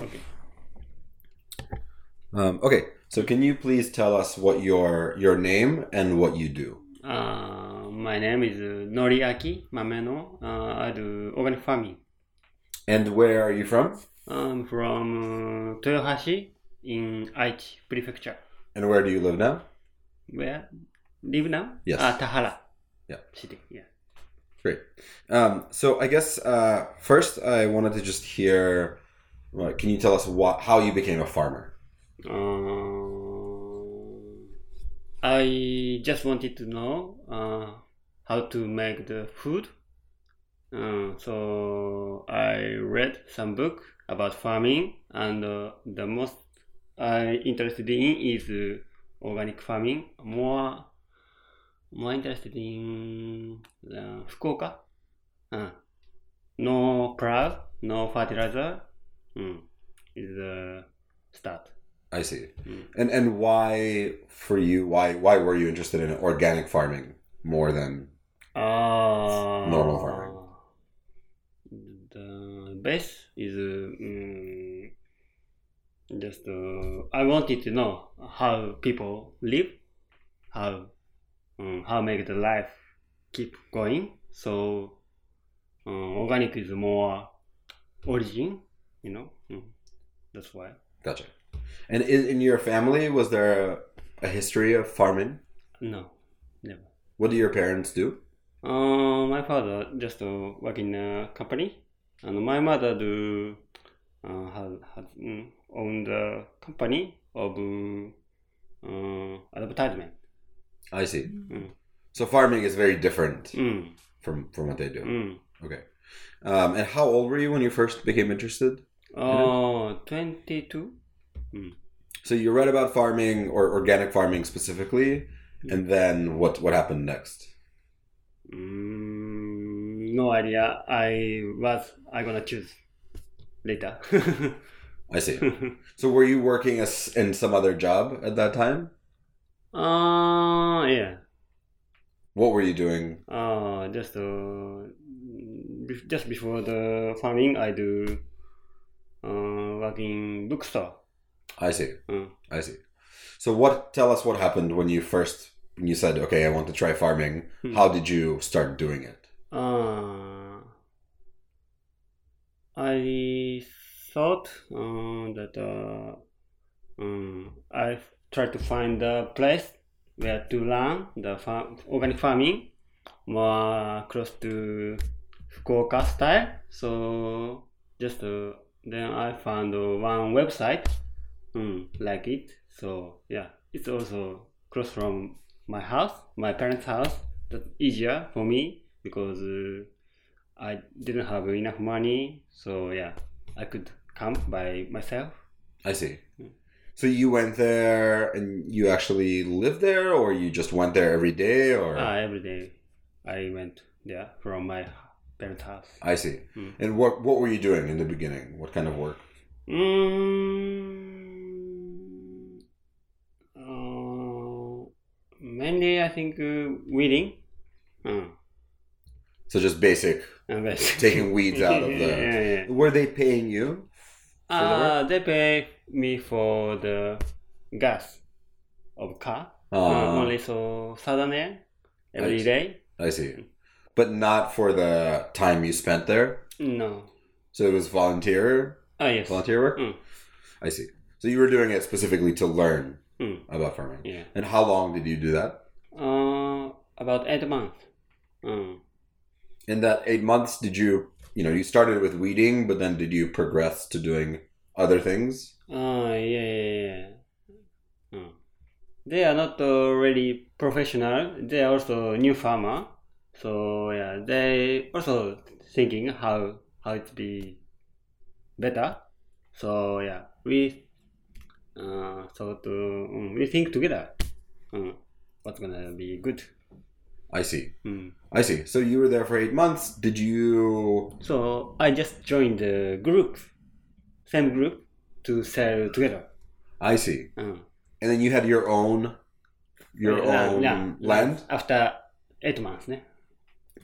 Okay. Um, okay, so can you please tell us what your your name and what you do? Uh, my name is uh, Noriaki Mameno. Uh, I do organic farming. And where are you from? I'm from uh, Toyohashi in Aichi Prefecture. And where do you live now? Where live now? Yes. Ah, Tahara. Yeah. City. Yeah. Great. Um, so I guess uh, first I wanted to just hear. Well, can you tell us what how you became a farmer? Uh, I just wanted to know uh, how to make the food. Uh, so I read some book about farming, and uh, the most I interested in is uh, organic farming. More, more interested in uh, Fukuoka. No plow, no fertilizer. Mm, is the start. I see. Mm. And and why for you? Why why were you interested in organic farming more than? Uh, Normal farming. The best is uh, mm, just uh, I wanted to know how people live, how um, how make the life keep going. So uh, organic is more origin, you know. Mm. That's why. Gotcha. And in, in your family, was there a, a history of farming? No, never. What do your parents do? Uh, my father just uh, work in a company, and my mother do uh, has, has mm, own the company of uh, advertisement. I see. Mm. So farming is very different Mm, from from what they do. mm. Okay. Um, and how old were you when you first became interested? Uh, 22? So you read about farming or organic farming specifically, and then what what happened next? Mm, no idea. I was I gonna choose later. I see. So were you working as in some other job at that time? uh, yeah. What were you doing? Uh, just uh, be- just before the farming, I do in bookstore. I see. Mm. I see. So what? Tell us what happened when you first when you said, "Okay, I want to try farming." Hmm. How did you start doing it? Uh, I thought uh, that uh, um, I tried to find a place where to learn the farm, organic farming more close to Fukuoka style. So just uh, then I found uh, one website mm, like it. So yeah, it's also close from my house, my parents' house. That's easier for me because uh, I didn't have enough money. So yeah, I could come by myself. I see. Hmm. So you went there and you actually lived there, or you just went there every day, or Ah, every day I went there from my parents'. I see. Hmm. And what what were you doing in the beginning? What kind of work? Mm, uh, mainly, I think uh, weeding. Uh, So just basic. that's- Taking weeds out of the- yeah, yeah. Were they paying you? the Uh, they pay me for the gas of car. Uh, Uh, only so thousand yen every see. day. I see. But not for the time you spent there. No. So it was volunteer Ah yes. volunteer work. Mm. I see. So you were doing it specifically to learn Mm. about farming. Yeah. And how long did you do that? Uh, about eight months. Mm. In that eight months, did you you know you started with weeding, but then did you progress to doing other things? Ah yeah yeah yeah. Mm. They are not uh, really professional. They are also new farmer. So yeah, they also thinking how how it be better. So yeah, we uh so to um, we think together. Um, what's gonna be good. I see. Mm. I see. So you were there for eight months. Did you? So I just joined the group, same group, to sell together. I see. Uh, And then you had your own, your yeah, own yeah, land. after eight months. Ne?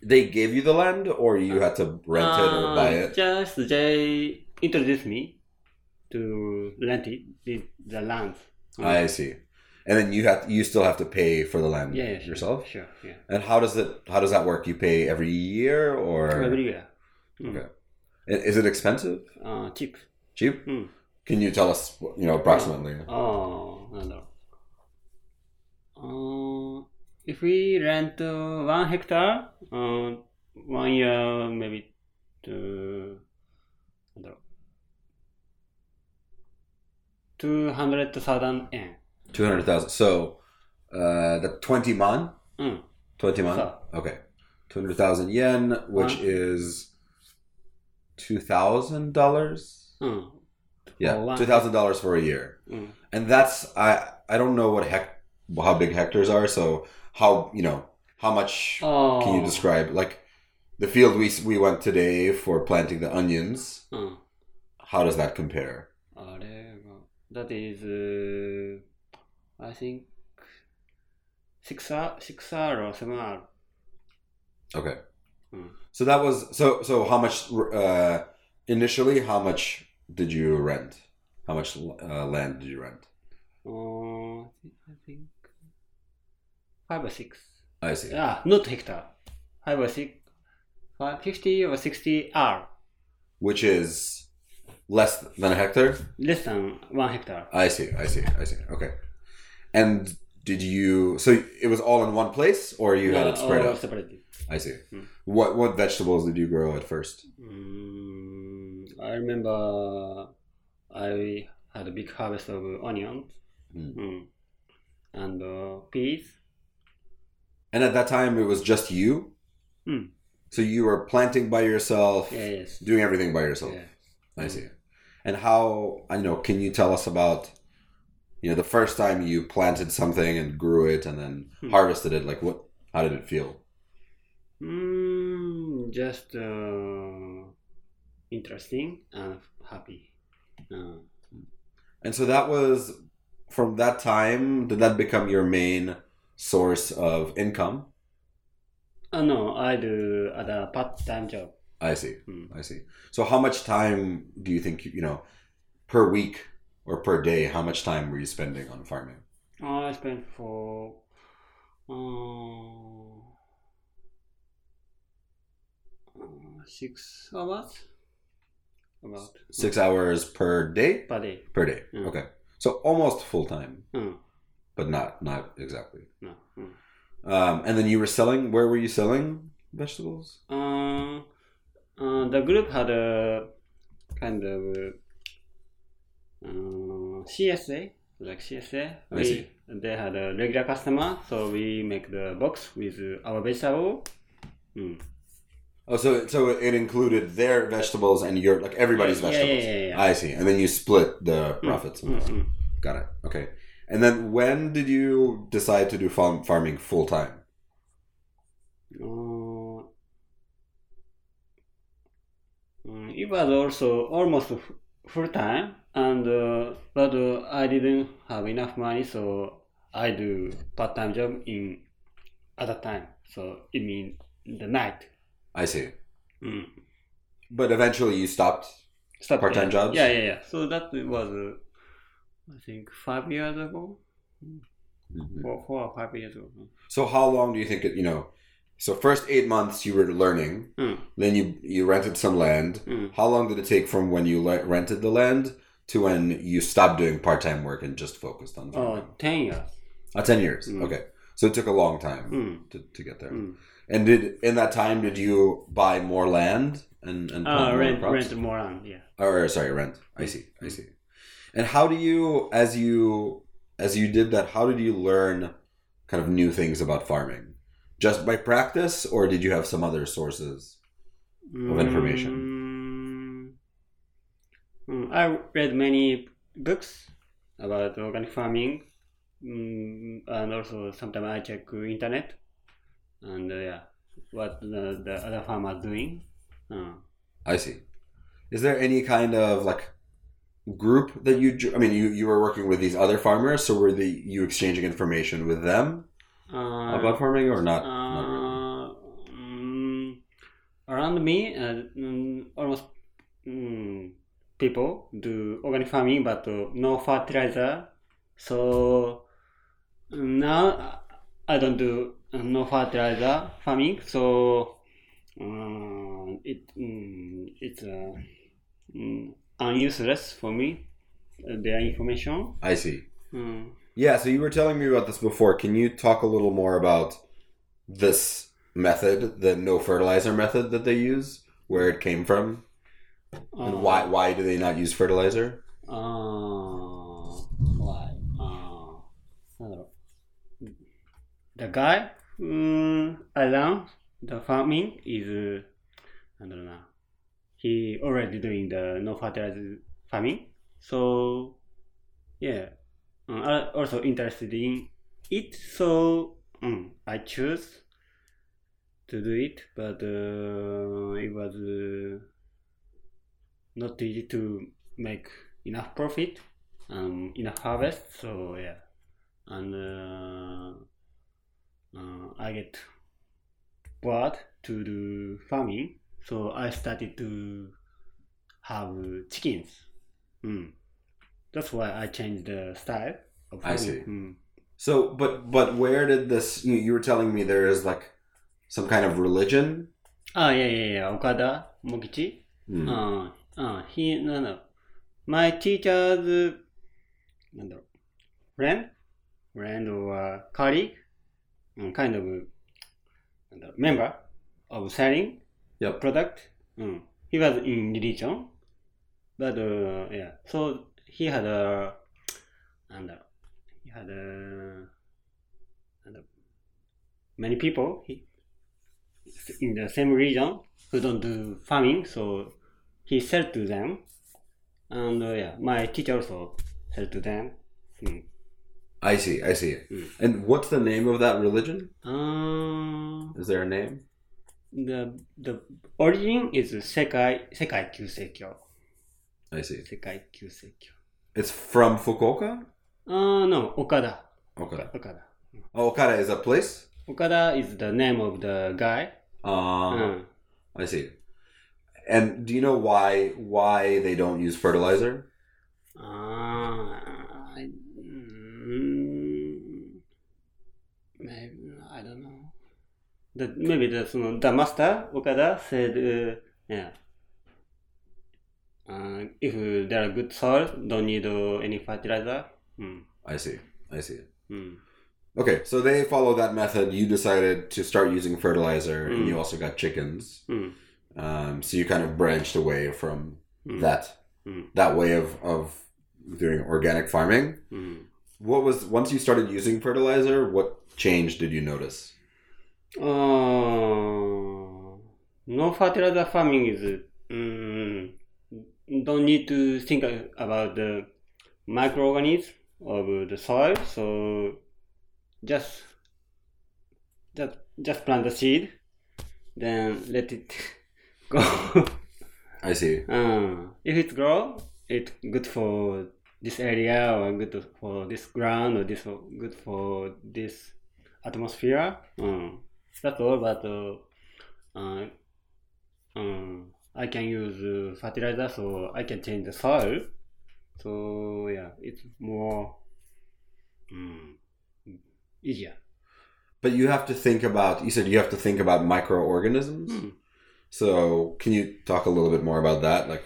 They gave you the land, or you had to rent it or uh, buy it. Just they introduced me to rent it, the, land. I see. And then you have you still have to pay for the land yeah, yeah, yourself. Sure. Yeah. And how does it how does that work? You pay every year or every year. Mm. Okay. Is it expensive? Uh, cheap. Cheap. Mm. Can you tell us you know approximately? Oh, no. Uh, if we rent uh, one hectare, uh, one year maybe uh, to, two hundred thousand yen. Two hundred thousand. So uh, the twenty man. Mm. Twenty man. Okay. Two hundred thousand yen, which is two thousand dollars. Mm. Yeah, two thousand dollars for a year, mm. and that's I I don't know what heck how big hectares are, so how you know how much oh. can you oh. describe like the field we we went today for planting the onions. Hmm. How does that compare? That is, uh, I think, six hour, six hour or seven hour. Okay. Mm. So that was so. So how much uh, initially? How much did you rent? How much uh, land did you rent? Uh, I think 5 or 6. I see. Ah, not hectare. 5 or 6. Five- 50 or 60 R. Which is less than a hectare. Less than 1 hectare. I see. I see. I see. Okay. And did you? So it was all in one place, or you had it spread out? separated. I see. Hmm. What what vegetables did you grow at first? Mm, I remember I had a big harvest of onions Hmm. mm. and uh, peas. And at that time, it was just you. Hmm. So you were planting by yourself, Yeah, yes. doing everything by yourself. Yeah. I see. And how I know? Can you tell us about you know the first time you planted something and grew it and then Hmm. harvested it? Like what? How did it feel? Mm, just uh, interesting and happy. Uh, And so that was from that time. Did that become your main source of income? uh, no, I do other part-time job. I see. Hmm. I see. So how much time do you think you know per week or per day? How much time were you spending on farming? I spent for uh, six hours about Six hours per day. per day. Per day. Mm. Okay. So almost full time, Mm, but not not exactly. no, mm. Um, and then you were selling. Where were you selling vegetables? Uh, uh, the group had a kind of uh, CSA, like CSA. We, they had a regular customer, so we make the box with our vegetable. Mm. Oh, so so it included their vegetables and your like everybody's Yeah, yeah, vegetables. yeah, yeah, yeah. I see. And then you split the profits. Mm, mm. Got it. Okay. And then when did you decide to do farm farming full time? Uh, mm, it was also almost full time, and uh, but uh, I didn't have enough money, so I do part time job in other time. So it means the night. I see. Mm. But eventually you stopped. Stop, Part-time yeah. jobs? Yeah, yeah, yeah. So that was, uh, I think, five years ago, four, four or five years ago. So how long do you think it? You know, so first eight months you were learning. Mm. Then you you rented some land. Mm. How long did it take from when you le- rented the land to when you stopped doing part time work and just focused on Oh, farming? 10 years. Uh, ten years. Mm. Okay, so it took a long time Mm. to, to get there. Mm. And did in that time did you buy more land and and Uh, more rent, crops? rent more land, yeah. or sorry rent i see i see and how do you as you as you did that how did you learn kind of new things about farming just by practice or did you have some other sources Of information. Mm, mm, I read many books about organic farming, mm, and also sometimes I check internet, and uh, yeah, what the, the other farmers doing. Uh, i see is there any kind of like group that you i mean you you were working with these other farmers so were the you exchanging information with them uh, about farming or not, not really? uh, mm, around me, uh, mm, almost mm, people do organic farming but uh, no fertilizer. So now I don't do uh, no fertilizer farming. So uh, it it's are useless for me. Uh, Their information. I see. Mm. Yeah, so you were telling me about this before. Can you talk a little more about this method, the no fertilizer method that they use, where it came from, and uh, why why do they not use fertilizer? Uh, why? Uh, the guy mm, um, around the farming is uh, I don't know he already doing the no fertilizer farming. So yeah. Um, I also interested in it. So um, I choose to do it but uh, it was uh, not easy to make enough profit um enough harvest. So yeah. And uh, uh, i get bored to do farming so I started to have chickens. Mm. That's why I changed the style. Of I see. Mm. So, but but where did this? You, you were telling me there is like some kind of religion. Ah, yeah, yeah, yeah. Okada Mokichi. Mm. Uh, ah, uh, ah, he no no. My teacher's friend, friend or uh, colleague, mm, kind of member of selling the product. Mm. He was in religion, but uh, yeah. So he had a, and uh, he had a, and uh, many people he, in the same region who don't do farming. So he sell to them, and uh, yeah, my teacher also sell to them. Mm. I see, I see. Mm. And what's the name of that religion? Um. Is there a name? the the origin is Sekai Sekai Kyuseikyo. I see. Sekai Kyuseikyo. It's from Fukuoka? Uh no, Okada. Okada. Okada. Oh, Okada is a place? Okada is the name of the guy. Uh, uh, I see. And do you know why why they don't use fertilizer? Uh, I, mm, The, maybe the, the master, Okada, said, uh, yeah. Uh, if there are good soil, don't need uh, any fertilizer. Mm. I see. I see. Mm. Okay, so they follow that method. You decided to start using fertilizer, and Mm. you also got chickens. Mm. Um, so you kind of branched away from Mm. that that way of of doing organic farming. Mm. What was once you started using fertilizer? What change did you notice? Uh, no fertilizer farming is mm, don't need to think about the microorganisms of the soil. So just just just plant the seed, then let it go. I see. uh, if it grow, it's good for this area or good for this ground or this good for this atmosphere. Um, that's all. But uh, uh, um, I can use uh, fertilizer, so I can change the soil. So yeah, it's more um, easier. But you have to think about. You said you have to think about microorganisms. Hmm. So can you talk a little bit more about that? Like,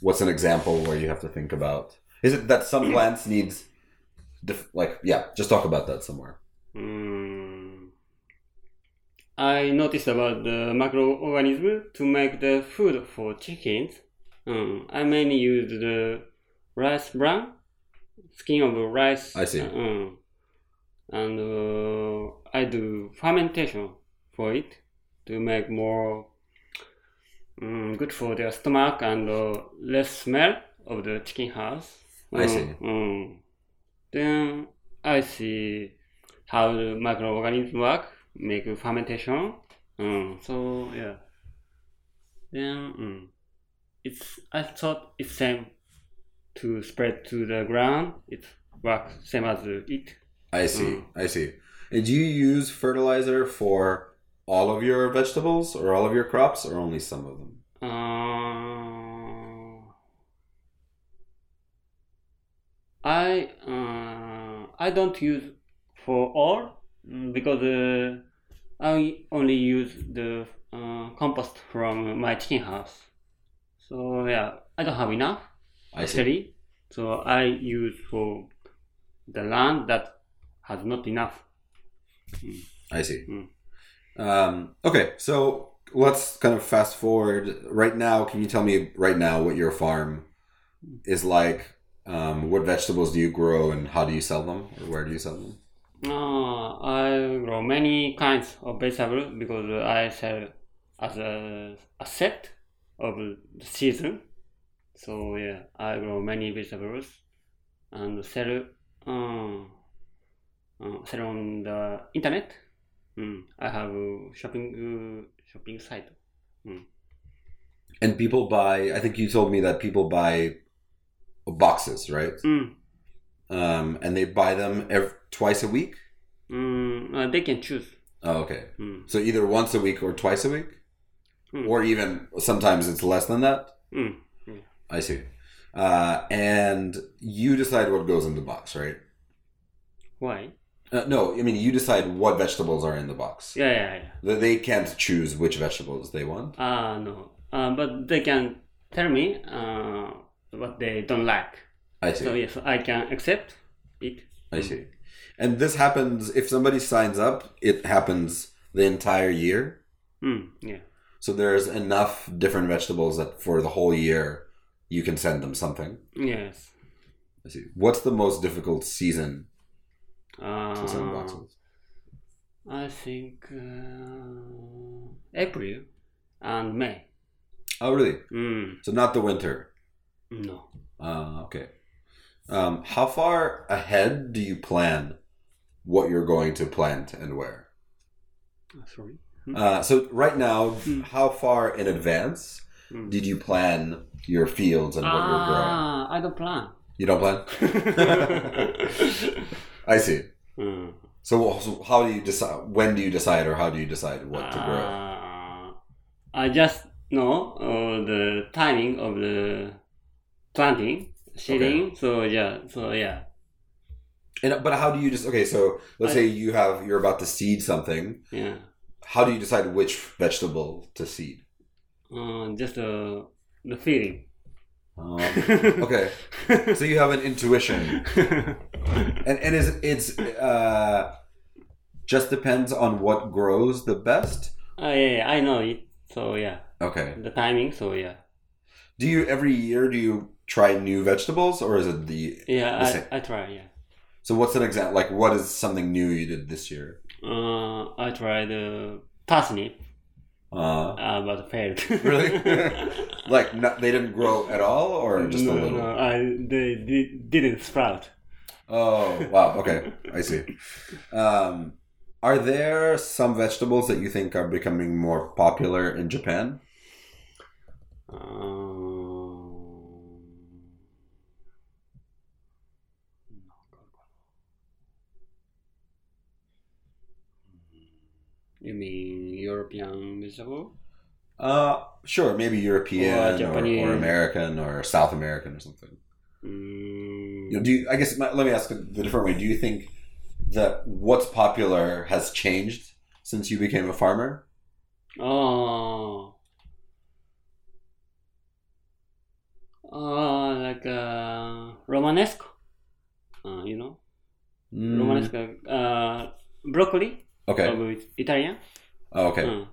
what's an example where you have to think about? Is it that some plants needs, dif- like, yeah, just talk about that somewhere. Mm, I noticed about the microorganism to make the food for chickens. Um, I mainly use the rice bran, skin of the rice. I see. uh, um, and uh, I do fermentation for it to make more um, good for their stomach and uh, less smell of the chicken house. I Um, see. um, then I see how the microorganisms work, make fermentation. Um, so yeah. Then um, it's I thought it's same to spread to the ground. It works same as it. I see. Mm. I see. And do you use fertilizer for all of your vegetables or all of your crops or only some of them? Uh, I uh, I don't use for all mm, because uh, I only use the uh, compost from my chicken house. So yeah, I don't have enough I see. actually. So I use for the land that has not enough. I see. Mm. Um, okay, so let's kind of fast forward. Right now, can you tell me right now what your farm is like? Um, what vegetables do you grow and how do you sell them or where do you sell them? Uh, I grow many kinds of vegetables because I sell as a, a set of the season. So yeah, I grow many vegetables and sell uh, uh, sell on the internet. Mm, I have a shopping uh, shopping site. And people buy, I think you told me that people buy boxes, right? Mm, Um, and they buy them every, twice a week? mm, uh, they can choose. Oh, okay. Mm, So either once a week or twice a week? Mm. Or even sometimes it's less than that? mm, I see. Uh, and you decide what goes in the box, right? why? Uh, no, I mean you decide what vegetables are in the box. Yeah, yeah, yeah. They- They can't choose which vegetables they want. Uh, no. Uh, but they can tell me uh, what they don't like. I see. So yes, I can accept it. I see. And this happens if somebody signs up. It happens the entire year. Mm, yeah. So there's enough different vegetables that for the whole year you can send them something. Yes. I see. What's the most difficult season to send Uh, boxes? I think uh, April and May. Oh, really? Mm, So not the winter. no. Uh, okay. Um, how far ahead do you plan what you're going to plant and where? Uh, Sorry. Uh, so right now, Hmm. how far in advance Mm. did you plan your fields and what you're growing? Ah, I don't plan. You don't plan? I see. Mm. So, so how do you decide? When do you decide, or how do you decide what to grow? Uh, I just know uh, the timing of the planting, seeding. So yeah, so yeah. And but how do you just okay? So let's I- say you have you're about to seed something. Yeah. How do you decide which vegetable to seed? Uh, just uh, the feeling. Um, okay, so you have an intuition, and and is it's uh, just depends on what grows the best. Uh, yeah, yeah, I know it. So yeah, Okay. the timing. So yeah, Do you every year do you try new vegetables, or is it the yeah, The same. I, I try. Yeah, so? What's an example? Like, what is something new you did this year? uh, I tried the parsnip, Uh, uh, but failed. Really? like, not, they didn't grow at all, or just no, a little? No, I they did, didn't sprout. Oh, wow. Okay, I see. Um, are there some vegetables that you think are becoming more popular in Japan? Um, you mean European vegetable? Uh, sure, maybe European Or or, or American or South American or something. Mm, You know, do you, I guess let me ask the different way. Do you think that what's popular has changed since you became a farmer? oh. Uh, like uh, Romanesco. Uh, you know, Mm, Romanesco. Uh, broccoli Okay. of Italian. Oh, okay. Uh,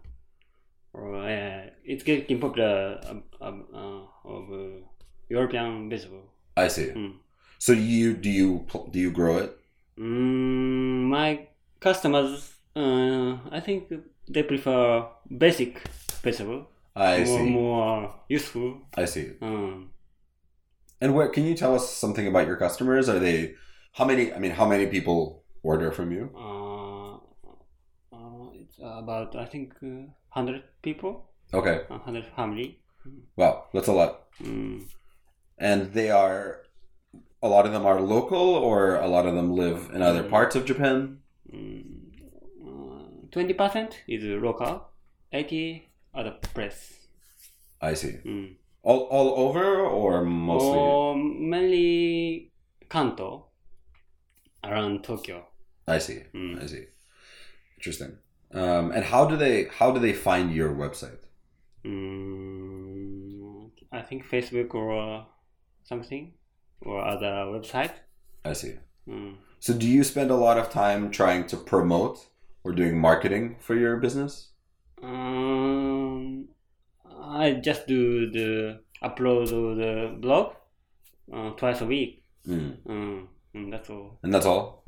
or, uh, it's getting popular um, um, uh, of uh, European vegetable. I see. Mm. So you do you do you grow it? Mm, my customers, uh, I think they prefer basic vegetable, I more, see. more useful. I see. Um, And where can you tell us something about your customers? Are they how many? I mean, how many people order from you? uh, about I think uh, hundred people, Okay. hundred family. Wow, that's a lot. Mm. And they are a lot of them are local, or a lot of them live in other Mm. parts of Japan. Twenty percent is local, eighty other place. I see. Mm. All all over, or mostly. Or mainly Kanto, around Tokyo. I see. Mm. I see. Interesting. Um, and how do they how do they find your website? Mm, I think Facebook or something or other website. I see. Mm. So do you spend a lot of time trying to promote or doing marketing for your business? Um, I just do the upload of the blog uh, twice a week. Mm. Mm, mm, that's all. And that's all.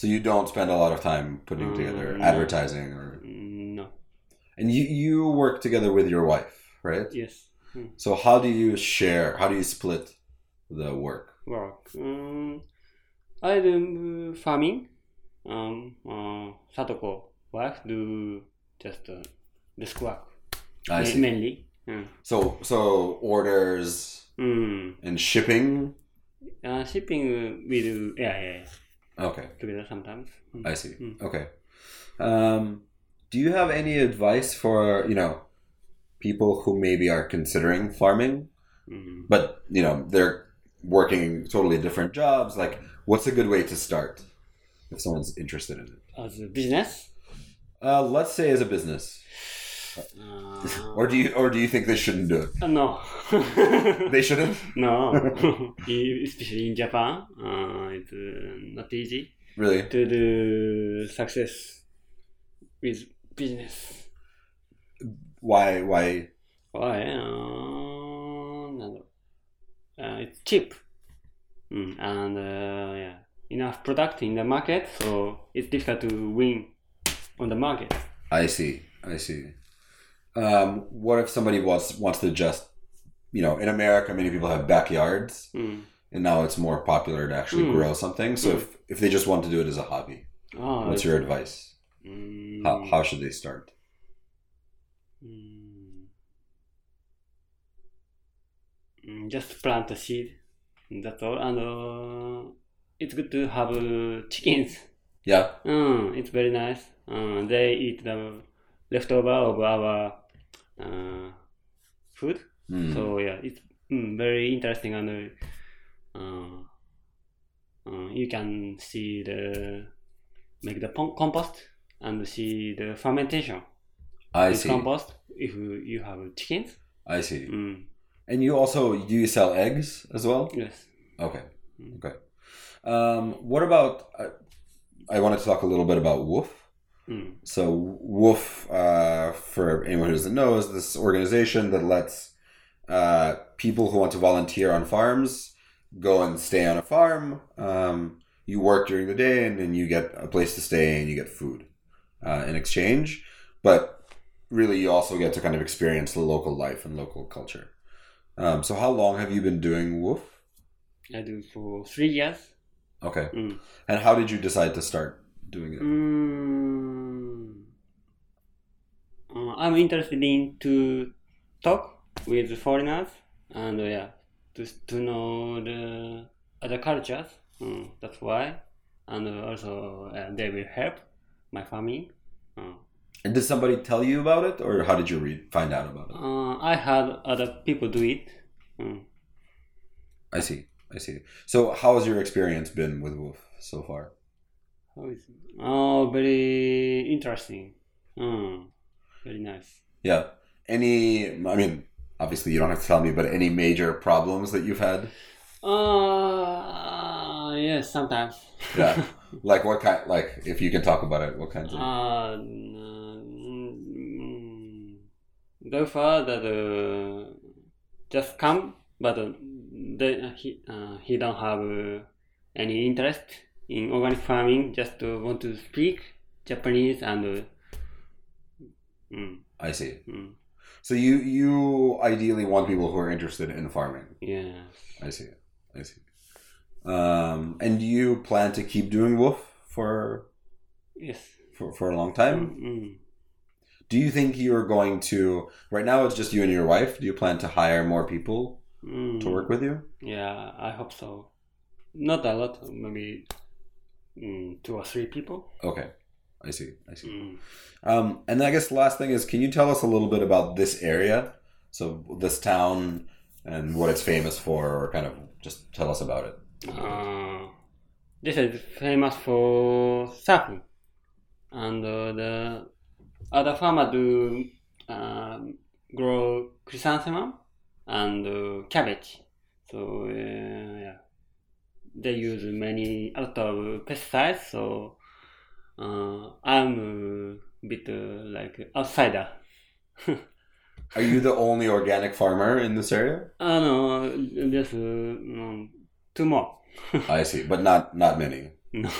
Mm. So you don't spend a lot of time putting together Mm, no. advertising or Mm, no. and you you work together with your wife, right? Yes. Mm. So how do you share? How do you split the work? Work. Um, I do farming. Um, uh, Satoko do just uh, desk work I see. mainly. Mm. So so orders Mm. and shipping. Uh, shipping uh, we do yeah yeah, yeah Okay, together sometimes. Mm. I see. Mm. Okay. Um, do you have any advice for you know people who maybe are considering farming, Mm. but you know they're working totally different jobs? Like, what's a good way to start if someone's interested in it? As a business. Uh, let's say as a business, uh, or do you or do you think they shouldn't do it? No, they shouldn't. No, especially in Japan, uh, it's uh, not easy. Really, to do success with business. Why? Why? Why? Uh, uh, it's cheap, mm, and uh, yeah, enough product in the market, so it's difficult to win on the market. I see. I see. Um, what if somebody wants wants to just, you know, in America, many people have backyards, Mm. and now it's more popular to actually Mm. grow something. So Mm. if if they just want to do it as a hobby, Oh, what's your advice? Mm, How how should they start? Mm. Mm, just plant a seed. That's all. And uh, it's good to have uh, chickens. Yeah. Mm, it's very nice. Uh, they eat the leftover of our uh, food. Mm. So yeah, it's mm, very interesting and uh, uh, you can see the make the compost and see the fermentation. I see. compost if you, you have chickens. I see. Mm, And you also do you sell eggs as well? yes. Okay. Mm. Okay. Um, what about? I, I wanted to talk a little bit about WWOOF. Mm. So WWOOF, uh, for anyone who doesn't know, is this organization that lets uh, people who want to volunteer on farms go and stay on a farm. Um, you work during the day, and then you get a place to stay, and you get food uh, in exchange. But really, you also get to kind of experience the local life and local culture. Um, so, how long have you been doing WWOOF? I do for three years. Okay, Mm. and how did you decide to start doing it? Mm. Uh, I'm interested in to talk with foreigners and uh, yeah, to to know the other cultures. Mm, that's why, and also uh, they will help my family. Uh, And did somebody tell you about it, or how did you read, find out about it? uh, I had other people do it. Mm. I see. I see. So, how has your experience been with WWOOF so far? How is it? Oh, very interesting. Mm, very nice. Yeah. Any? I mean, obviously, you don't have to tell me, but any major problems that you've had? Uh, yes, sometimes. Yeah. like what kind? Like, if you can talk about it, what kinds of? Uh, mm, so far that uh, just come, but uh, they, he uh, he don't have uh, any interest in organic farming. Just uh, want to speak Japanese and. Mm, I see. mm, So you you ideally want people who are interested in farming. yeah. I see. I see. Um, and do you plan to keep doing WWOOF for Yes. for, for a long time? Mm, Do you think you're going to right now? It's just you and your wife. Do you plan to hire more people mm, to work with you? Yeah, I hope so. Not a lot, maybe mm, two or three people. Okay, I see. I see. Mm. Um, and I guess the last thing is, can you tell us a little bit about this area? So this town and what it's famous for, or kind of just tell us about it. Uh, this is famous for surfing, and uh, the other farmer do um, grow chrysanthemum and uh, cabbage. So uh, yeah, they use many a lot of pesticides. So uh, I'm a bit uh, like outsider. Are you the only organic farmer in this area? Uh, no, just uh, um, two more. I see, but not not many. no.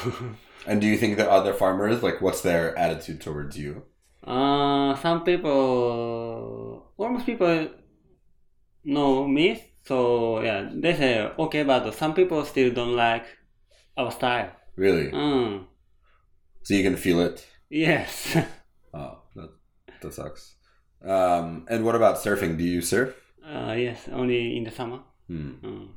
And do you think that other farmers like what's their attitude towards you? Uh, some people, almost people know me, so yeah, they say okay, but some people still don't like our style. Really? Mm, So you can feel it. yes. Oh, that that sucks. Um, and what about surfing? Do you surf? Uh, yes, only in the summer. Hmm. Mm.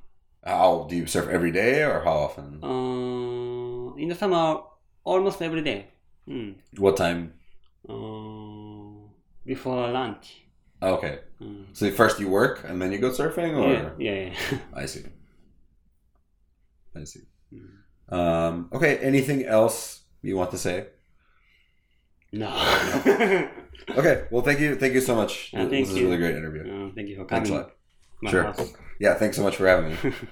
How do you surf every day or how often? Uh, in the summer, almost every day. Mm. What time? Uh, before lunch. Okay. Mm. So first you work and then you go surfing, or Yeah, yeah, yeah. I see. I see. Mm. Um, okay. Anything else you want to say? no. Okay. Well, thank you. Thank you so much. Yeah, this is a really great interview. Thank you for Thanks a lot. My Sure. house. Yeah. Thanks so much for having me.